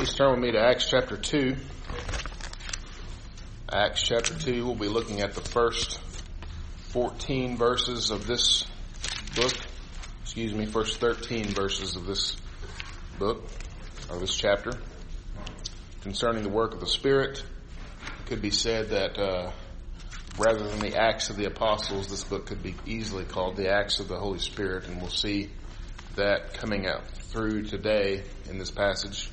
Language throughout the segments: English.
Please turn with me to Acts chapter 2. Acts chapter 2, we'll be looking at the first 14 verses of this book. Excuse me, first 13 verses of this book, or this chapter. Concerning the work of the Spirit, it could be said that uh, rather than the Acts of the Apostles, this book could be easily called the Acts of the Holy Spirit, and we'll see that coming out through today in this passage.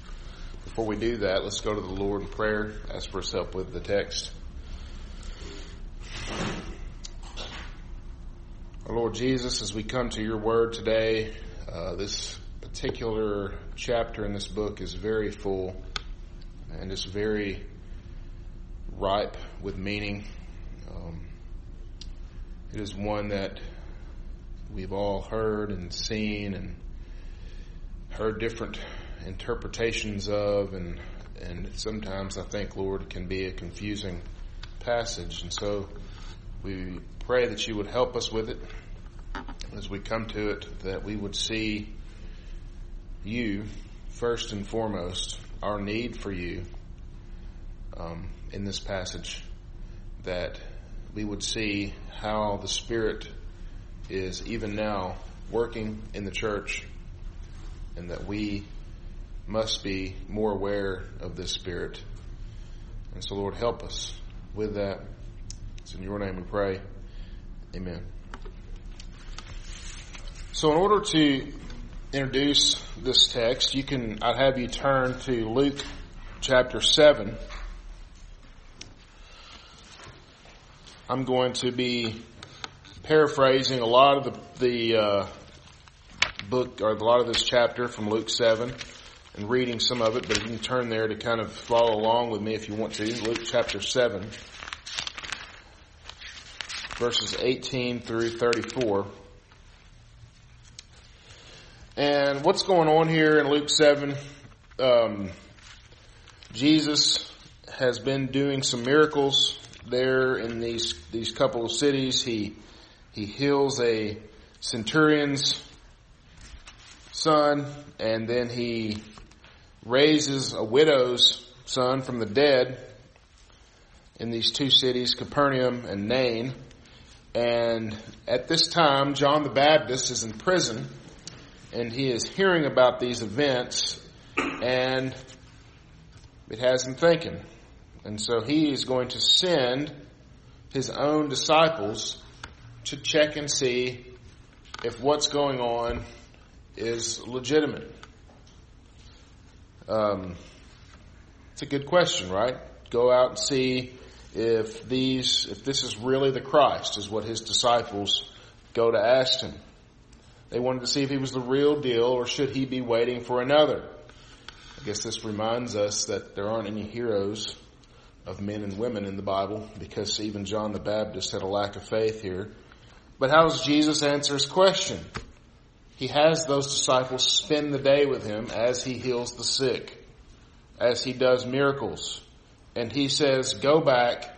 Before we do that, let's go to the Lord in prayer, ask for his help with the text. Our Lord Jesus, as we come to your word today, uh, this particular chapter in this book is very full and it's very ripe with meaning. Um, it is one that we've all heard and seen and heard different interpretations of and and sometimes I think Lord can be a confusing passage. And so we pray that you would help us with it as we come to it that we would see you first and foremost our need for you um, in this passage that we would see how the Spirit is even now working in the church and that we must be more aware of this Spirit. And so, Lord, help us with that. It's in your name we pray. Amen. So, in order to introduce this text, you can, I'd have you turn to Luke chapter 7. I'm going to be paraphrasing a lot of the, the uh, book, or a lot of this chapter from Luke 7 and reading some of it, but you can turn there to kind of follow along with me if you want to. Luke chapter 7, verses 18 through 34. And what's going on here in Luke 7? Um, Jesus has been doing some miracles there in these these couple of cities. He he heals a centurion's son, and then he raises a widow's son from the dead in these two cities, Capernaum and Nain. And at this time, John the Baptist is in prison, and he is hearing about these events, and it has him thinking. And so he is going to send his own disciples to check and see if what's going on is legitimate. Um, it's a good question, right? Go out and see if these, if this is really the Christ, is what his disciples go to ask him. They wanted to see if he was the real deal or should he be waiting for another. I guess this reminds us that there aren't any heroes of men and women in the Bible because even John the Baptist had a lack of faith here. But how does Jesus answer his question? He has those disciples spend the day with him as he heals the sick, as he does miracles. And he says, go back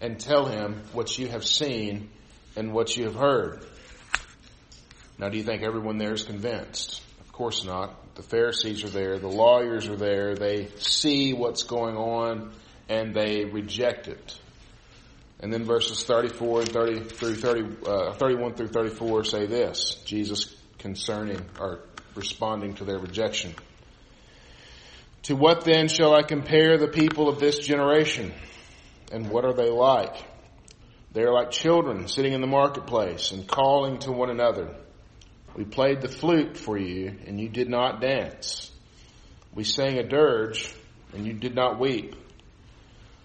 and tell him what you have seen and what you have heard. Now, do you think everyone there is convinced? Of course not. The Pharisees are there. The lawyers are there. They see what's going on and they reject it. And then verses 34 and 30 through 30, uh, 31 through 34 say this, Jesus concerning or responding to their rejection. To what then shall I compare the people of this generation? And what are they like? They are like children sitting in the marketplace and calling to one another. We played the flute for you and you did not dance. We sang a dirge and you did not weep.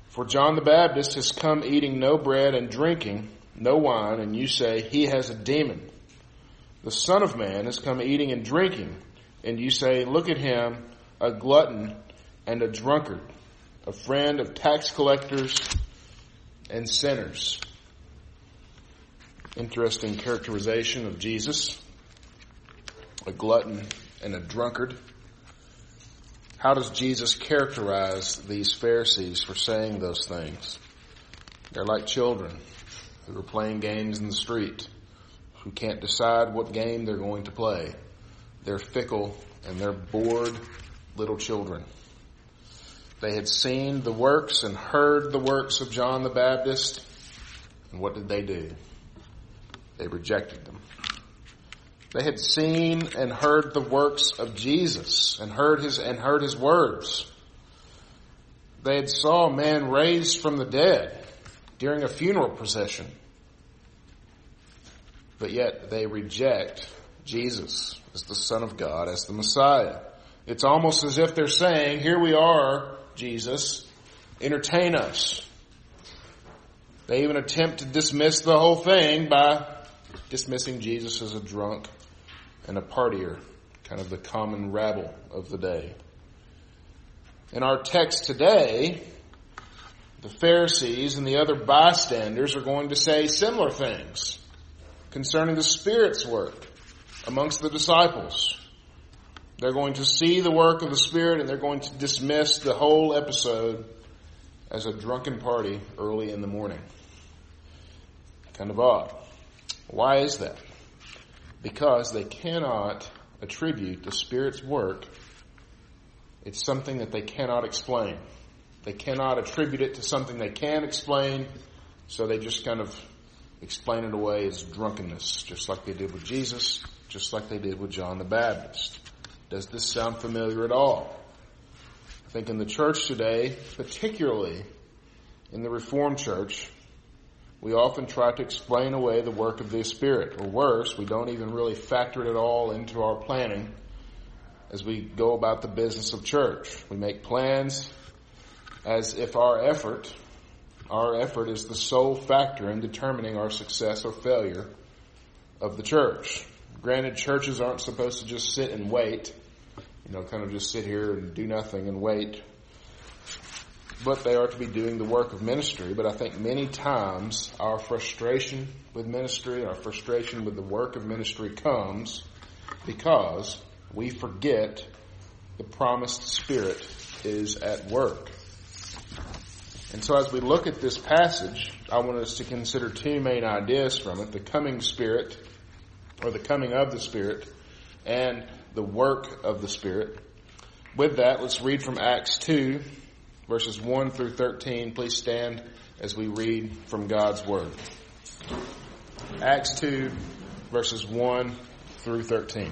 For John the Baptist has come eating no bread and drinking no wine, and you say, He has a demon. The Son of Man has come eating and drinking, and you say, Look at him, a glutton and a drunkard, a friend of tax collectors and sinners. Interesting characterization of Jesus, a glutton and a drunkard. How does Jesus characterize these Pharisees for saying those things? They're like children who are playing games in the street, who can't decide what game they're going to play. They're fickle and they're bored little children. They had seen the works and heard the works of John the Baptist. And what did they do? They rejected them. They had seen and heard the works of Jesus and heard his, and heard his words. They had saw a man raised from the dead during a funeral procession. But yet they reject Jesus as the Son of God, as the Messiah. It's almost as if they're saying, here we are, Jesus, entertain us. They even attempt to dismiss the whole thing by dismissing Jesus as a drunk and a partier, kind of the common rabble of the day. In our text today, the Pharisees and the other bystanders are going to say similar things concerning the Spirit's work amongst the disciples. They're going to see the work of the Spirit and they're going to dismiss the whole episode as a drunken party early in the morning. Kind of odd. Why is that? Because they cannot attribute the Spirit's work. It's something that they cannot explain. They cannot attribute it to something they can explain, so they just kind of explain it away as drunkenness, just like they did with Jesus, just like they did with John the Baptist. Does this sound familiar at all? I think in the church today, particularly in the Reformed Church, we often try to explain away the work of the Spirit. Or worse, we don't even really factor it at all into our planning as we go about the business of church. We make plans as if our effort, our effort is the sole factor in determining our success or failure of the church. Granted, churches aren't supposed to just sit and wait you know, kind of just sit here and do nothing and wait. But they are to be doing the work of ministry. But I think many times our frustration with ministry, our frustration with the work of ministry comes because we forget the promised Spirit is at work. And so as we look at this passage, I want us to consider two main ideas from it. The coming Spirit, or the coming of the Spirit, and the work of the Spirit. With that, let's read from Acts 2, verses 1 through 13. Please stand as we read from God's Word. Acts 2, verses 1 through 13.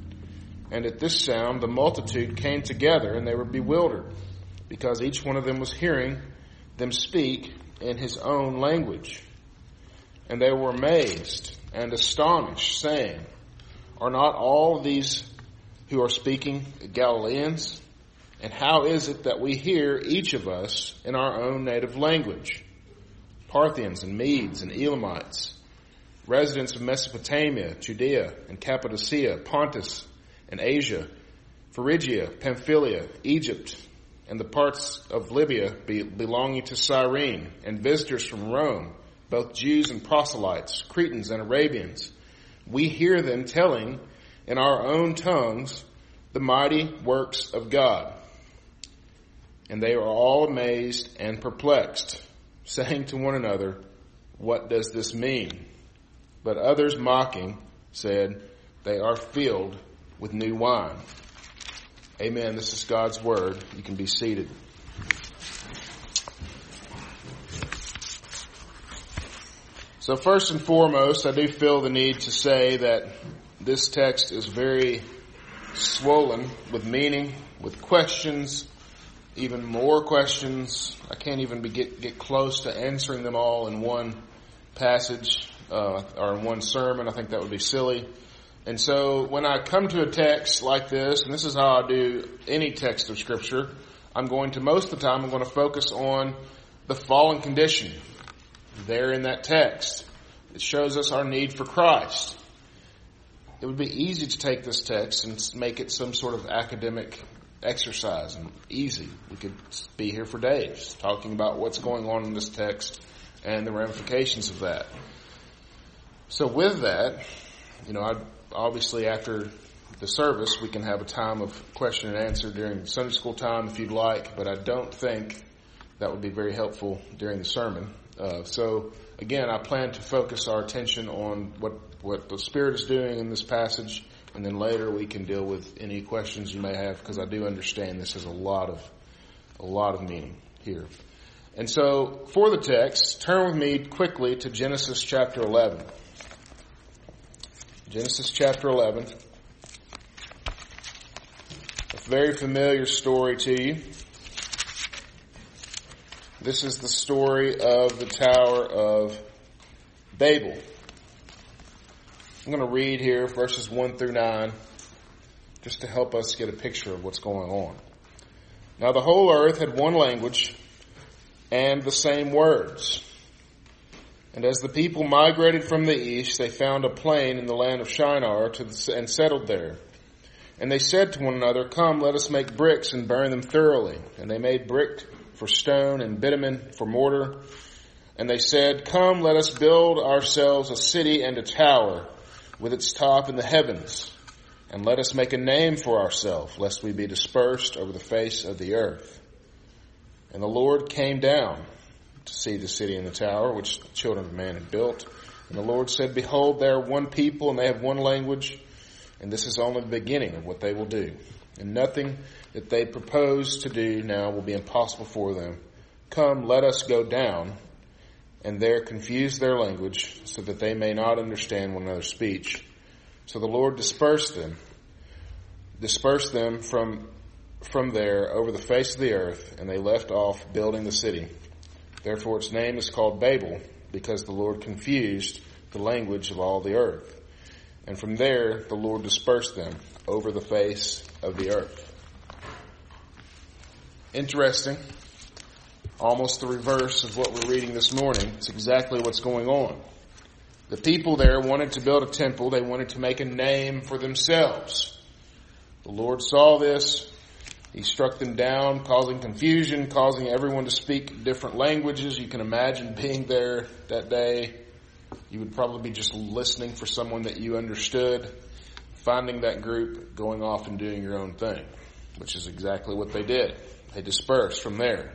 And at this sound the multitude came together and they were bewildered because each one of them was hearing them speak in his own language. And they were amazed and astonished, saying, Are not all these who are speaking Galileans? And how is it that we hear each of us in our own native language? Parthians and Medes and Elamites, residents of Mesopotamia, Judea and Cappadocia, Pontus and Asia, Phrygia, Pamphylia, Egypt, and the parts of Libya belonging to Cyrene, and visitors from Rome, both Jews and proselytes, Cretans and Arabians. We hear them telling in our own tongues the mighty works of God. And they are all amazed and perplexed, saying to one another, What does this mean? But others mocking said, They are filled with new wine. Amen. This is God's Word. You can be seated. So first and foremost, I do feel the need to say that this text is very swollen with meaning, with questions, even more questions. I can't even get, get close to answering them all in one passage, uh, or in one sermon. I think that would be silly. And so when I come to a text like this, and this is how I do any text of scripture, I'm going to most of the time, I'm going to focus on the fallen condition there in that text. It shows us our need for Christ. it would be easy to take this text and make it some sort of academic exercise and easy. We could be here for days talking about what's going on in this text and the ramifications of that. So with that, you know, I obviously after the service we can have a time of question and answer during Sunday school time if you'd like, but I don't think that would be very helpful during the sermon. Uh, so again, I plan to focus our attention on what what the Spirit is doing in this passage and then later we can deal with any questions you may have because I do understand this has a lot of a lot of meaning here. And so for the text, turn with me quickly to Genesis chapter 11. Genesis chapter 11. A very familiar story to you. This is the story of the Tower of Babel. I'm going to read here verses 1 through 9 just to help us get a picture of what's going on. Now the whole earth had one language and the same words. And as the people migrated from the east, they found a plain in the land of Shinar the, and settled there. And they said to one another, Come, let us make bricks and burn them thoroughly. And they made brick for stone and bitumen for mortar. And they said, Come, let us build ourselves a city and a tower with its top in the heavens, and let us make a name for ourselves, lest we be dispersed over the face of the earth. And the Lord came down to see the city and the tower, which the children of man had built. And the Lord said, Behold, they are one people, and they have one language, and this is only the beginning of what they will do. And nothing that they propose to do now will be impossible for them. Come, let us go down and there confuse their language so that they may not understand one another's speech. So the Lord dispersed them, dispersed them from, from there over the face of the earth, and they left off building the city. Therefore its name is called Babel, because the Lord confused the language of all the earth. And from there the Lord dispersed them over the face of the earth. Interesting almost the reverse of what we're reading this morning. It's exactly what's going on. The people there wanted to build a temple. They wanted to make a name for themselves. The Lord saw this. He struck them down, causing confusion, causing everyone to speak different languages. You can imagine being there that day. You would probably be just listening for someone that you understood, finding that group, going off and doing your own thing, which is exactly what they did. They dispersed from there.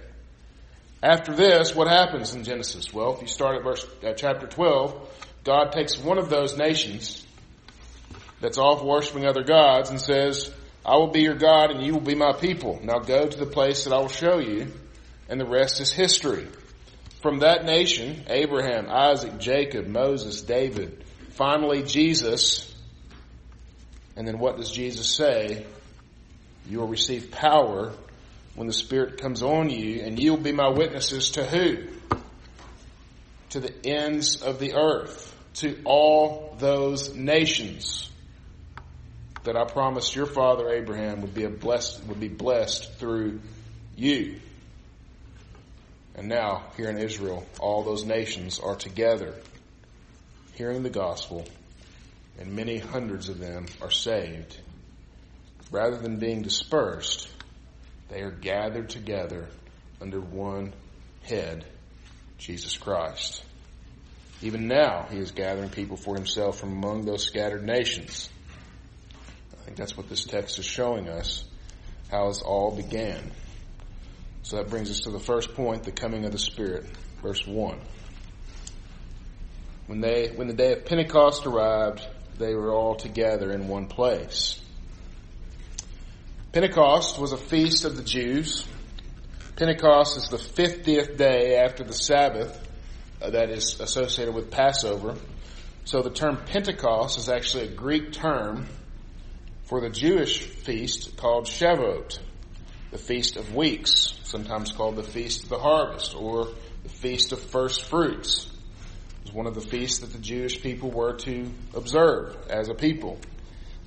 After this, what happens in Genesis? Well, if you start at verse uh, chapter 12, God takes one of those nations that's off worshiping other gods and says, I will be your God and you will be my people. Now go to the place that I will show you, and the rest is history. From that nation, Abraham, Isaac, Jacob, Moses, David, finally Jesus, and then what does Jesus say? You will receive power when the Spirit comes on you, and you'll be my witnesses to who? To the ends of the earth, to all those nations that I promised your father Abraham would be a blessed would be blessed through you. And now, here in Israel, all those nations are together, hearing the gospel, and many hundreds of them are saved. Rather than being dispersed, they are gathered together under one head, Jesus Christ. Even now, he is gathering people for himself from among those scattered nations. I think that's what this text is showing us, how this all began. So that brings us to the first point, the coming of the Spirit, verse 1. When they, when the day of Pentecost arrived, they were all together in one place. Pentecost was a feast of the Jews. Pentecost is the 50th day after the Sabbath uh, that is associated with Passover. So the term Pentecost is actually a Greek term for the Jewish feast called Shavuot, the Feast of Weeks, sometimes called the Feast of the Harvest or the Feast of First Fruits. It was one of the feasts that the Jewish people were to observe as a people.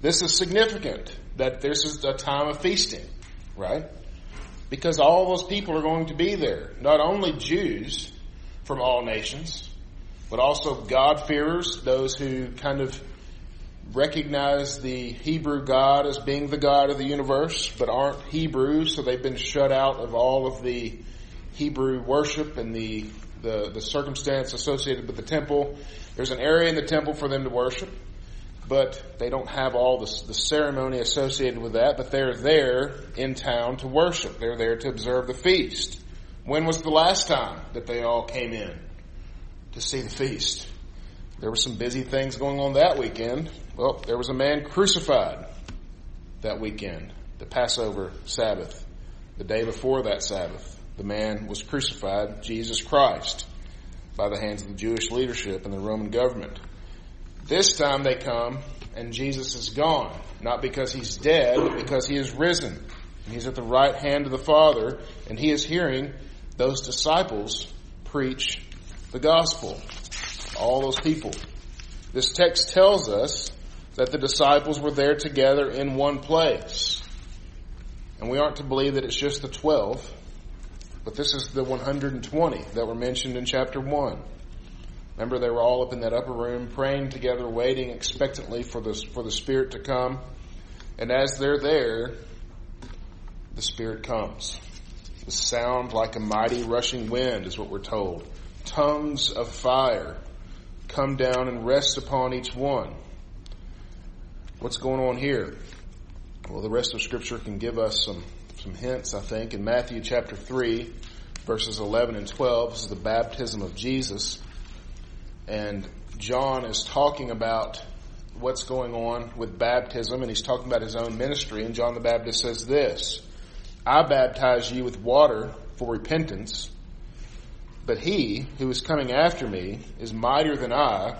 This is significant that this is a time of feasting, right? Because all those people are going to be there. Not only Jews from all nations, but also God-fearers, those who kind of recognize the Hebrew God as being the God of the universe, but aren't Hebrews, so they've been shut out of all of the Hebrew worship and the, the, the circumstance associated with the temple. There's an area in the temple for them to worship, but they don't have all the, the ceremony associated with that, but they're there in town to worship. They're there to observe the feast. When was the last time that they all came in to see the feast? There were some busy things going on that weekend. Well, there was a man crucified that weekend, the Passover Sabbath, the day before that Sabbath. The man was crucified, Jesus Christ, by the hands of the Jewish leadership and the Roman government. This time they come and Jesus is gone, not because he's dead, but because he is risen. And he's at the right hand of the Father, and he is hearing those disciples preach the gospel. All those people. This text tells us that the disciples were there together in one place. And we aren't to believe that it's just the 12, but this is the 120 that were mentioned in chapter 1. Remember, they were all up in that upper room praying together, waiting expectantly for the, for the Spirit to come. And as they're there, the Spirit comes. The sound like a mighty rushing wind is what we're told. Tongues of fire come down and rest upon each one. What's going on here? Well, the rest of scripture can give us some, some hints, I think. In Matthew chapter 3, verses 11 and 12, this is the baptism of Jesus. And John is talking about what's going on with baptism, and he's talking about his own ministry. And John the Baptist says this I baptize you with water for repentance, but he who is coming after me is mightier than I,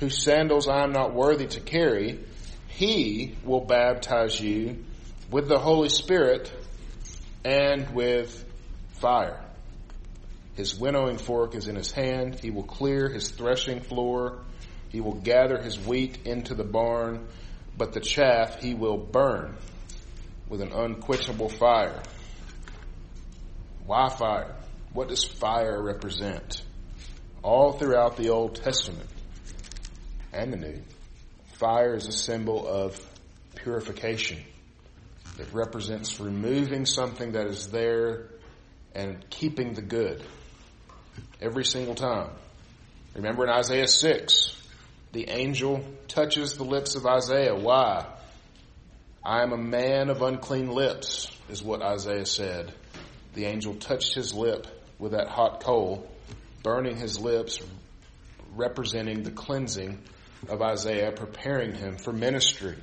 whose sandals I am not worthy to carry. He will baptize you with the Holy Spirit and with fire. His winnowing fork is in his hand. He will clear his threshing floor. He will gather his wheat into the barn, but the chaff he will burn with an unquenchable fire. Why fire? What does fire represent? All throughout the Old Testament and the New, Fire is a symbol of purification. It represents removing something that is there and keeping the good every single time. Remember in Isaiah 6, the angel touches the lips of Isaiah. Why? I am a man of unclean lips, is what Isaiah said. The angel touched his lip with that hot coal, burning his lips, representing the cleansing of Isaiah, preparing him for ministry.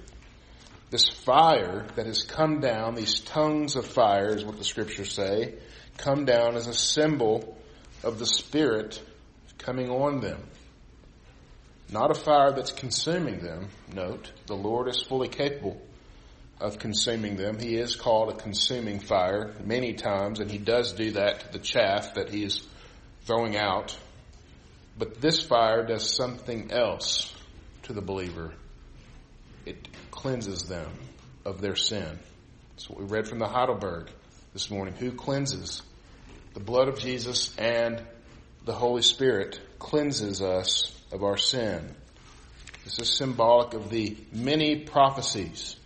This fire that has come down, these tongues of fire is what the scriptures say, come down as a symbol of the Spirit coming on them. Not a fire that's consuming them. Note, the Lord is fully capable of consuming them. He is called a consuming fire many times, and he does do that to the chaff that he is throwing out. But this fire does something else to the believer. It cleanses them of their sin. That's what we read from the Heidelberg this morning. Who cleanses? The blood of Jesus and the Holy Spirit cleanses us of our sin. This is symbolic of the many prophecies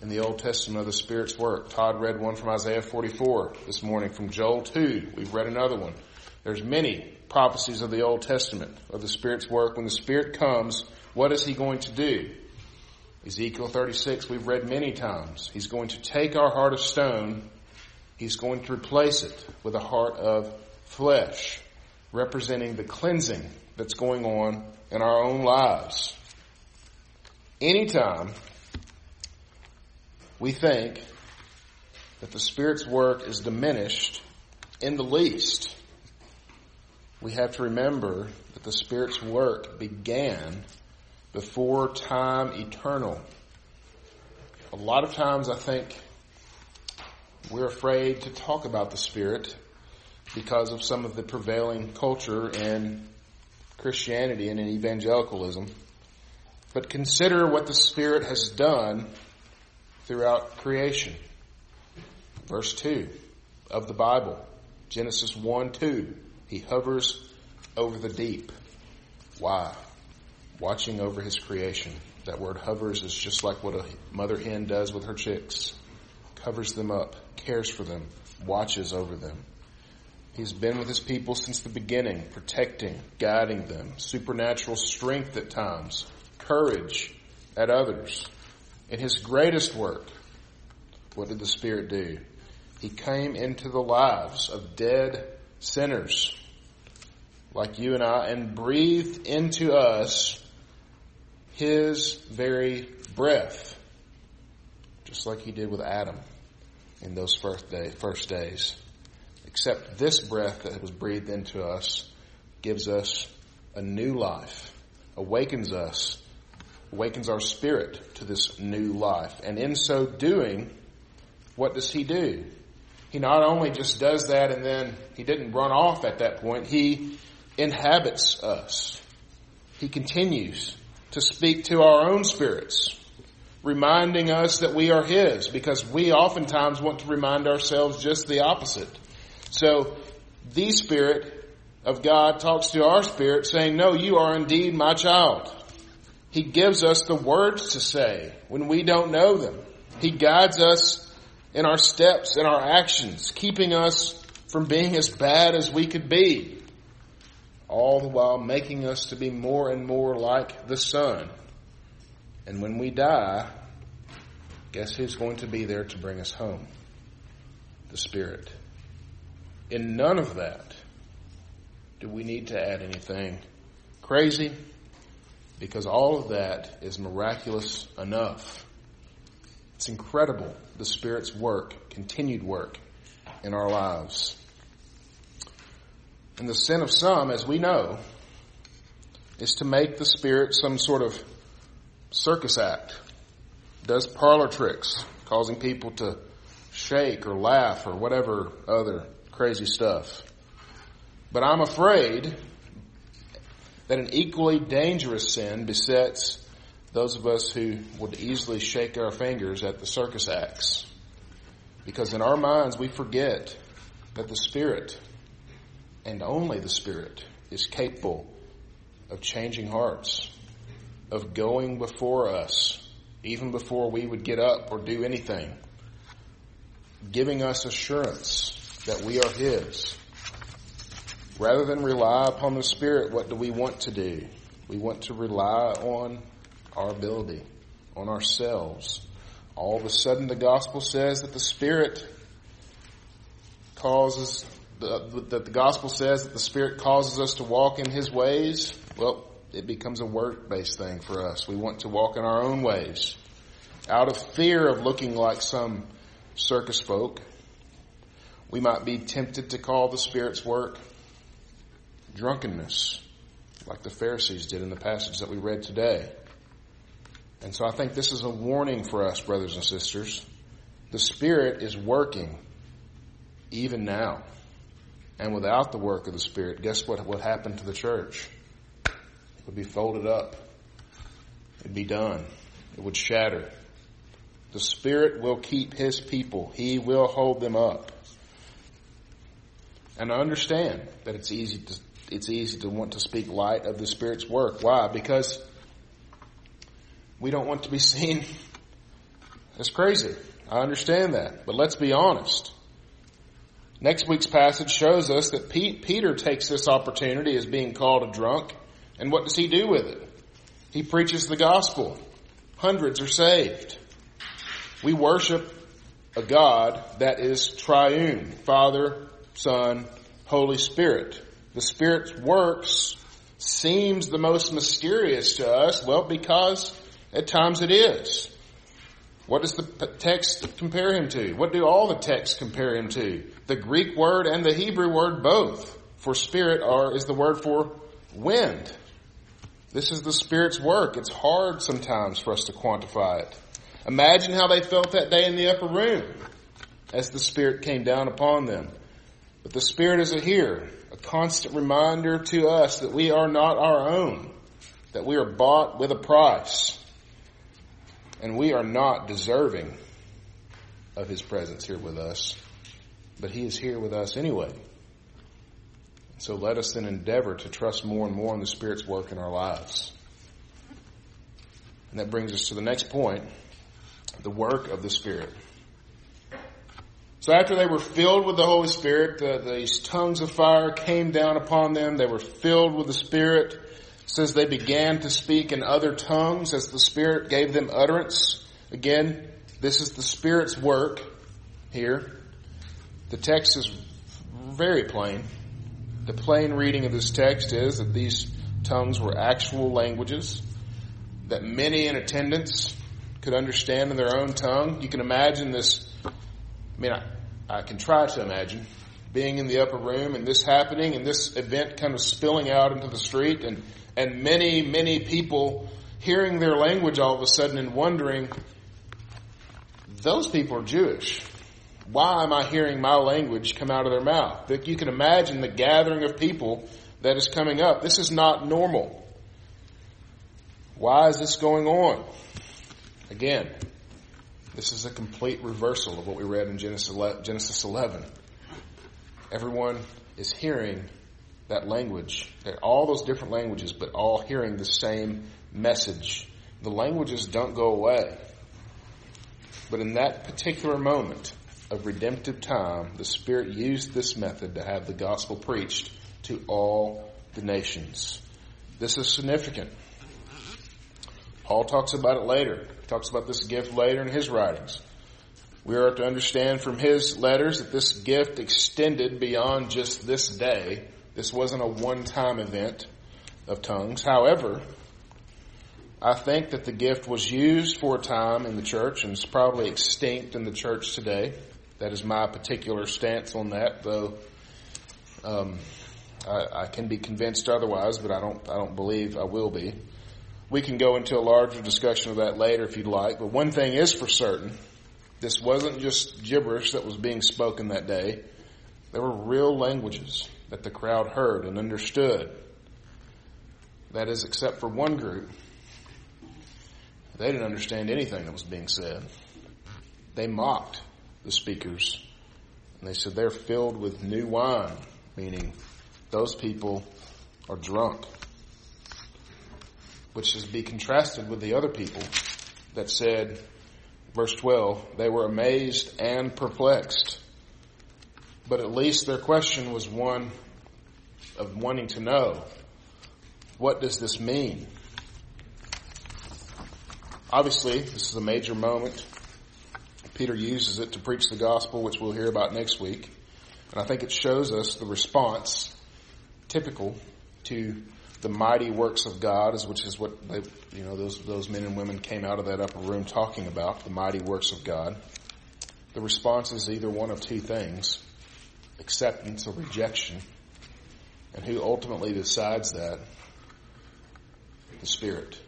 in the Old Testament of the Spirit's work. Todd read one from Isaiah 44 this morning, from Joel 2. We've read another one. There's many prophecies of the Old Testament of the Spirit's work. When the Spirit comes, what is He going to do? Ezekiel 36, we've read many times. He's going to take our heart of stone, He's going to replace it with a heart of flesh, representing the cleansing that's going on in our own lives. Anytime we think that the Spirit's work is diminished in the least, we have to remember that the Spirit's work began before time eternal. A lot of times I think we're afraid to talk about the Spirit because of some of the prevailing culture in Christianity and in evangelicalism. But consider what the Spirit has done throughout creation. Verse 2 of the Bible, Genesis 1 2. He hovers over the deep. Why? Watching over his creation. That word hovers is just like what a mother hen does with her chicks. Covers them up, cares for them, watches over them. He's been with his people since the beginning, protecting, guiding them, supernatural strength at times, courage at others. In his greatest work, what did the Spirit do? He came into the lives of dead sinners like you and I and breathed into us his very breath, just like he did with Adam in those first, day, first days. Except this breath that was breathed into us gives us a new life, awakens us, awakens our spirit to this new life. And in so doing, what does he do? He not only just does that and then he didn't run off at that point, he inhabits us. He continues to speak to our own spirits, reminding us that we are His because we oftentimes want to remind ourselves just the opposite. So the Spirit of God talks to our spirit saying, no, you are indeed my child. He gives us the words to say when we don't know them. He guides us in our steps and our actions, keeping us from being as bad as we could be all the while making us to be more and more like the Son. And when we die, guess who's going to be there to bring us home? The Spirit. In none of that do we need to add anything crazy, because all of that is miraculous enough. It's incredible the Spirit's work, continued work in our lives. And the sin of some, as we know, is to make the Spirit some sort of circus act. Does parlor tricks, causing people to shake or laugh or whatever other crazy stuff. But I'm afraid that an equally dangerous sin besets those of us who would easily shake our fingers at the circus acts. Because in our minds we forget that the Spirit and only the Spirit is capable of changing hearts, of going before us, even before we would get up or do anything, giving us assurance that we are His. Rather than rely upon the Spirit, what do we want to do? We want to rely on our ability, on ourselves. All of a sudden the gospel says that the Spirit causes that the, the gospel says that the Spirit causes us to walk in His ways, well, it becomes a work-based thing for us. We want to walk in our own ways. Out of fear of looking like some circus folk, we might be tempted to call the Spirit's work drunkenness, like the Pharisees did in the passage that we read today. And so I think this is a warning for us, brothers and sisters. The Spirit is working even now. And without the work of the Spirit, guess what would happen to the church? It would be folded up. It'd be done. It would shatter. The Spirit will keep His people. He will hold them up. And I understand that it's easy to, it's easy to want to speak light of the Spirit's work. Why? Because we don't want to be seen as crazy. I understand that. But let's be honest. Next week's passage shows us that Pete, Peter takes this opportunity as being called a drunk, and what does he do with it? He preaches the gospel. Hundreds are saved. We worship a God that is triune, Father, Son, Holy Spirit. The Spirit's works seems the most mysterious to us, well, because at times it is. What does the text compare him to? What do all the texts compare him to? The Greek word and the Hebrew word both for spirit are, is the word for wind. This is the Spirit's work. It's hard sometimes for us to quantify it. Imagine how they felt that day in the upper room as the Spirit came down upon them. But the Spirit is a here, a constant reminder to us that we are not our own, that we are bought with a price and we are not deserving of his presence here with us, but he is here with us anyway. So let us then endeavor to trust more and more in the Spirit's work in our lives. And that brings us to the next point the work of the Spirit. So after they were filled with the Holy Spirit, the, these tongues of fire came down upon them. They were filled with the Spirit. Says they began to speak in other tongues as the Spirit gave them utterance. Again, this is the Spirit's work here. The text is very plain. The plain reading of this text is that these tongues were actual languages that many in attendance could understand in their own tongue. You can imagine this. I mean, I, I can try to imagine being in the upper room and this happening and this event kind of spilling out into the street and, and many, many people hearing their language all of a sudden and wondering, those people are Jewish. Why am I hearing my language come out of their mouth? You can imagine the gathering of people that is coming up. This is not normal. Why is this going on? Again, this is a complete reversal of what we read in Genesis 11. Everyone is hearing that language, all those different languages, but all hearing the same message. The languages don't go away. But in that particular moment of redemptive time, the Spirit used this method to have the gospel preached to all the nations. This is significant. Paul talks about it later. He talks about this gift later in his writings. We are to understand from his letters that this gift extended beyond just this day. This wasn't a one-time event of tongues. However, I think that the gift was used for a time in the church and is probably extinct in the church today. That is my particular stance on that, though um, I, I, can be convinced otherwise, but I don't. I don't believe I will be. We can go into a larger discussion of that later if you'd like. But one thing is for certain: this wasn't just gibberish that was being spoken that day. There were real languages that the crowd heard and understood. That is, except for one group. They didn't understand anything that was being said. They mocked the speakers. And they said they're filled with new wine, meaning those people are drunk. Which is to be contrasted with the other people that said, verse 12, they were amazed and perplexed. But at least their question was one of wanting to know, what does this mean? Obviously, this is a major moment. Peter uses it to preach the gospel, which we'll hear about next week. And I think it shows us the response typical to the mighty works of God, which is what they, you know, those, those men and women came out of that upper room talking about, the mighty works of God. The response is either one of two things, acceptance or rejection. And who ultimately decides that? The Spirit.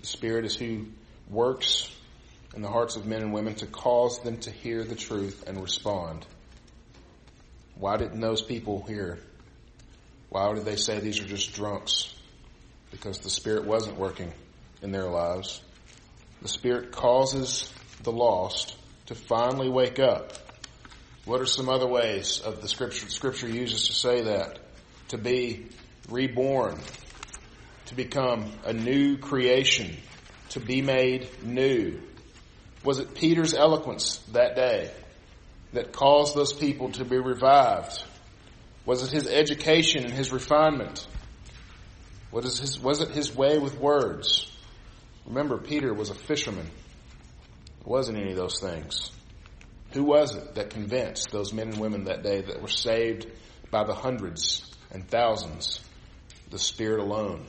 The Spirit is who works in the hearts of men and women to cause them to hear the truth and respond. Why didn't those people hear? Why did they say these are just drunks? Because the Spirit wasn't working in their lives. The Spirit causes the lost to finally wake up. What are some other ways of the scripture, scripture uses to say that? To be reborn, to become a new creation, to be made new. Was it Peter's eloquence that day that caused those people to be revived? Was it his education and his refinement? Was, his, was it his way with words? Remember, Peter was a fisherman. It wasn't any of those things. Who was it that convinced those men and women that day that were saved by the hundreds and thousands? The Spirit alone.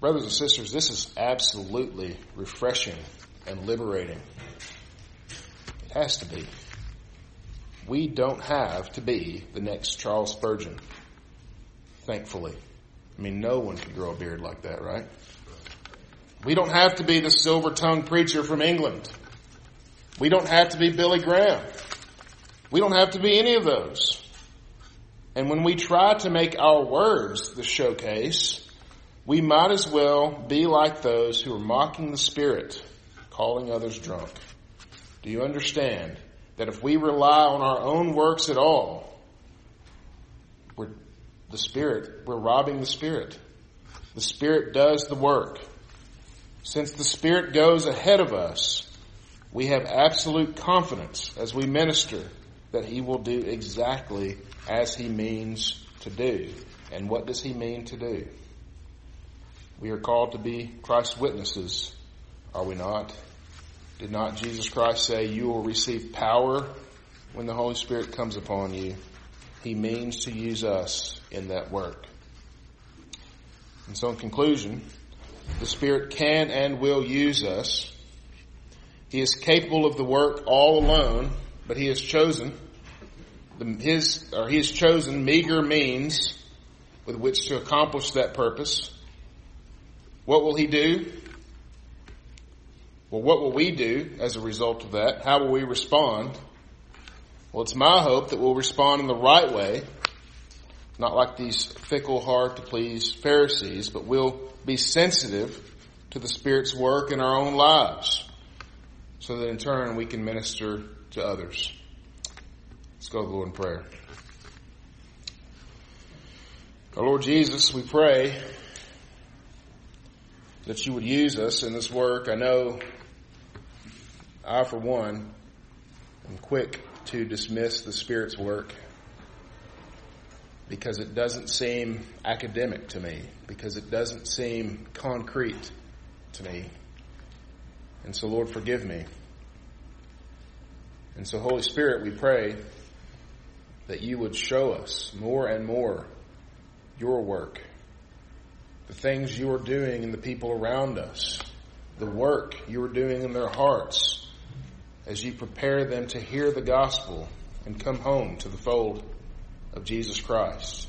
Brothers and sisters, this is absolutely refreshing and liberating. It has to be. We don't have to be the next Charles Spurgeon. Thankfully. I mean, no one could grow a beard like that, right? We don't have to be the silver tongued preacher from England. We don't have to be Billy Graham. We don't have to be any of those. And when we try to make our words the showcase, we might as well be like those who are mocking the Spirit, calling others drunk. Do you understand that if we rely on our own works at all, we're the Spirit, we're robbing the Spirit. The Spirit does the work. Since the Spirit goes ahead of us, we have absolute confidence as we minister that He will do exactly as He means to do. And what does He mean to do? We are called to be Christ's witnesses, are we not? Did not Jesus Christ say, You will receive power when the Holy Spirit comes upon you? He means to use us in that work. And so, in conclusion, the Spirit can and will use us. He is capable of the work all alone, but He has chosen his or He has chosen meager means with which to accomplish that purpose. What will He do? Well, what will we do as a result of that? How will we respond? Well, it's my hope that we'll respond in the right way, not like these fickle, hard to please Pharisees, but we'll be sensitive to the Spirit's work in our own lives so that in turn we can minister to others. Let's go to the Lord in prayer. Our Lord Jesus, we pray that you would use us in this work. I know I, for one, am quick to dismiss the Spirit's work because it doesn't seem academic to me, because it doesn't seem concrete to me. And so, Lord, forgive me. And so, Holy Spirit, we pray that you would show us more and more your work the things you are doing in the people around us, the work you are doing in their hearts as you prepare them to hear the gospel and come home to the fold of Jesus Christ.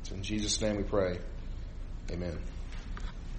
It's in Jesus' name we pray. Amen.